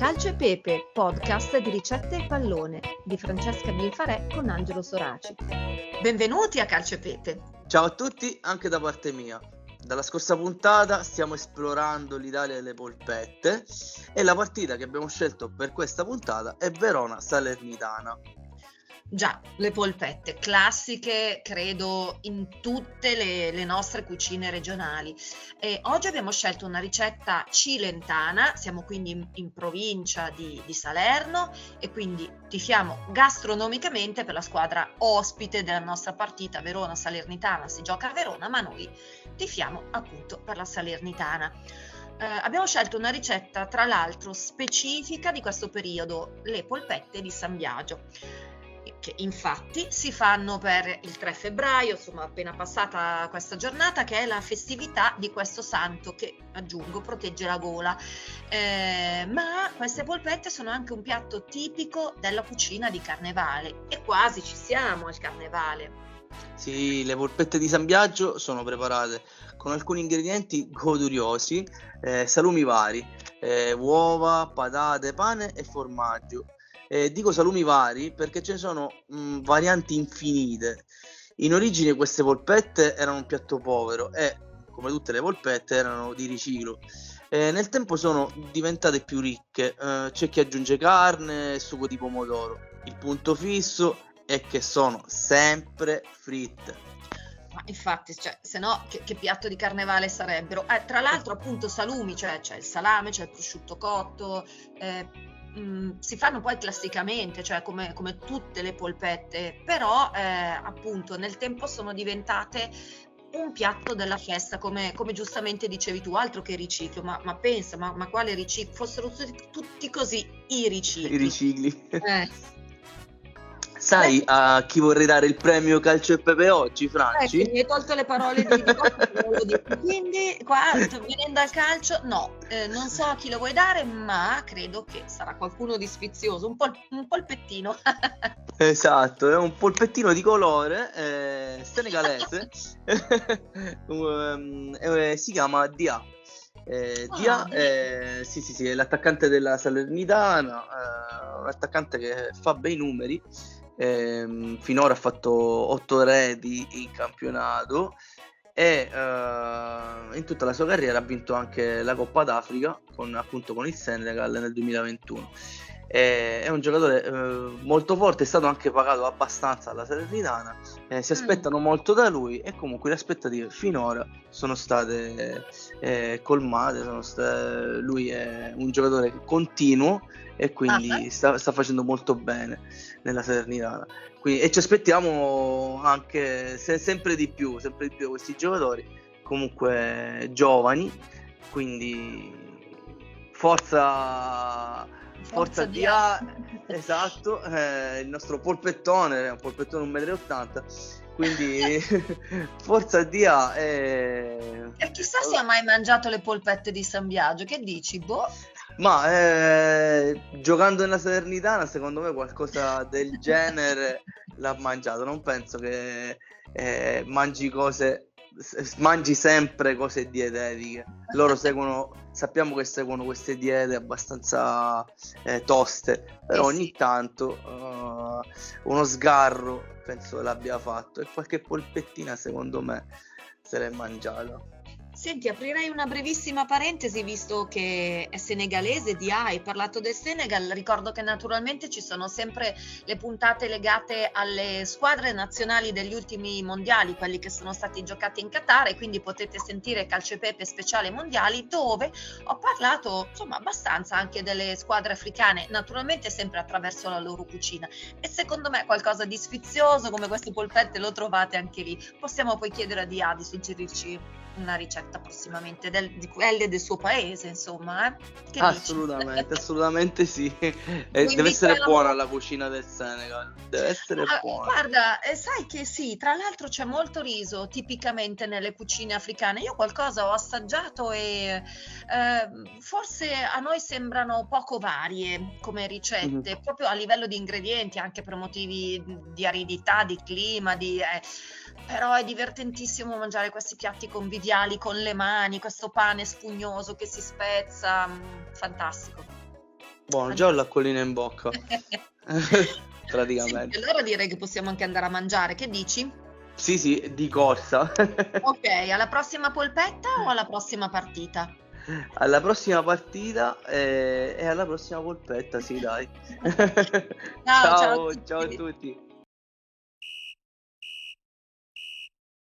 Calcio e Pepe, podcast di ricette e pallone di Francesca Bilfarè con Angelo Soraci. Benvenuti a Calcio e Pepe. Ciao a tutti, anche da parte mia. Dalla scorsa puntata stiamo esplorando l'Italia delle polpette e la partita che abbiamo scelto per questa puntata è Verona-Salernitana. Già, le polpette, classiche credo in tutte le, le nostre cucine regionali. E oggi abbiamo scelto una ricetta cilentana, siamo quindi in, in provincia di, di, Salerno e quindi tifiamo gastronomicamente per la squadra ospite della nostra partita Verona-Salernitana, si gioca a Verona, ma noi tifiamo appunto per la Salernitana. Eh, abbiamo scelto una ricetta tra l'altro specifica di questo periodo, le polpette di San Biagio che infatti si fanno per il 3 febbraio, insomma appena passata questa giornata, che è la festività di questo santo che, aggiungo, protegge la gola. Eh, ma queste polpette sono anche un piatto tipico della cucina di carnevale e quasi ci siamo al carnevale. Sì, le polpette di San Biagio sono preparate con alcuni ingredienti goduriosi, eh, salumi vari, eh, uova, patate, pane e formaggio. Eh, dico salumi vari perché ce ne sono mh, varianti infinite. In origine queste polpette erano un piatto povero e, come tutte le polpette, erano di riciclo. Eh, nel tempo sono diventate più ricche, eh, c'è chi aggiunge carne e sugo di pomodoro. Il punto fisso è che sono sempre fritte. Ma infatti, cioè, se no, che, che, piatto di carnevale sarebbero? Eh, tra l'altro, appunto, salumi, cioè c'è il salame, c'è il prosciutto cotto, eh, mh, mm, si fanno poi classicamente, cioè come, come tutte le polpette, però eh, appunto nel tempo sono diventate un piatto della festa, come, come, giustamente dicevi tu, altro che riciclo, ma, ma pensa, ma, ma, quale riciclo? Fossero tutti, tutti così i ricicli. I ricicli. Eh. Sai a chi vorrei dare il premio Calcio e Pepe oggi, Franci? Eh, mi hai tolto le parole di, di Quindi qua, venendo al calcio, no, eh, non so a chi lo vuoi dare, ma credo che sarà qualcuno di sfizioso, un, pol- un polpettino. esatto, è un polpettino di colore eh, senegalese, um, eh, si chiama Dia. Eh, Dia ah, sì, sì, sì, è l'attaccante della Salernitana, eh, un attaccante che fa bei numeri ehm, finora ha fatto 8 reti in campionato e uh, in tutta la sua carriera ha vinto anche la Coppa d'Africa con, appunto con il Senegal nel 2021 è un giocatore eh, molto forte, è stato anche pagato abbastanza alla Salernitana, eh, si mm. aspettano mm. molto da lui e comunque le aspettative finora sono state eh, colmate, sono state, lui è un giocatore continuo e quindi uh-huh. sta, sta, facendo molto bene nella Salernitana. Quindi, e ci aspettiamo anche se, sempre di più, sempre di più questi giocatori, comunque giovani, quindi forza Forza DA, esatto, eh, il nostro polpettone, un polpettone 1,80 m, quindi Forza DA e... e chissà se ha mai mangiato le polpette di San Biagio, che dici, boh? Ma eh, giocando nella Salernitana, secondo me qualcosa del genere l'ha mangiato. Non penso che eh, mangi cose mangi sempre cose dietetiche. Loro seguono, sappiamo che seguono queste diete abbastanza eh, toste, però eh sì. ogni tanto uh, uno sgarro penso l'abbia fatto e qualche polpettina secondo me se l'è mangiata. Senti, aprirei una brevissima parentesi visto che è senegalese di A, hai parlato del Senegal, ricordo che naturalmente ci sono sempre le puntate legate alle squadre nazionali degli ultimi mondiali, quelli che sono stati giocati in Qatar e quindi potete sentire Calcio e Pepe speciale mondiali dove ho parlato insomma abbastanza anche delle squadre africane, naturalmente sempre attraverso la loro cucina. E secondo me qualcosa di sfizioso come queste polpette lo trovate anche lì. Possiamo poi chiedere a Dia di suggerirci una ricetta prossimamente del, di quelle del suo paese, insomma. Eh? assolutamente, assolutamente sì. Eh, deve essere buona la cucina del Senegal, deve essere ah, buona. Guarda, eh, sai che sì, tra l'altro c'è molto riso tipicamente nelle cucine africane. Io qualcosa ho assaggiato e eh, forse a noi sembrano poco varie come ricette, mm-hmm. proprio a livello di ingredienti, anche per motivi di aridità, di clima, di... Eh, però è divertentissimo mangiare questi piatti conviviali con le mani, questo pane spugnoso che si spezza, mm, fantastico. Buono, già ho l'acquolina in bocca. Praticamente. Sì, allora direi che possiamo anche andare a mangiare, che dici? Sì, sì, di corsa. ok, alla prossima polpetta o alla prossima partita? Alla prossima partita e, e alla prossima polpetta, sì, dai. ciao, ciao, ciao a tutti.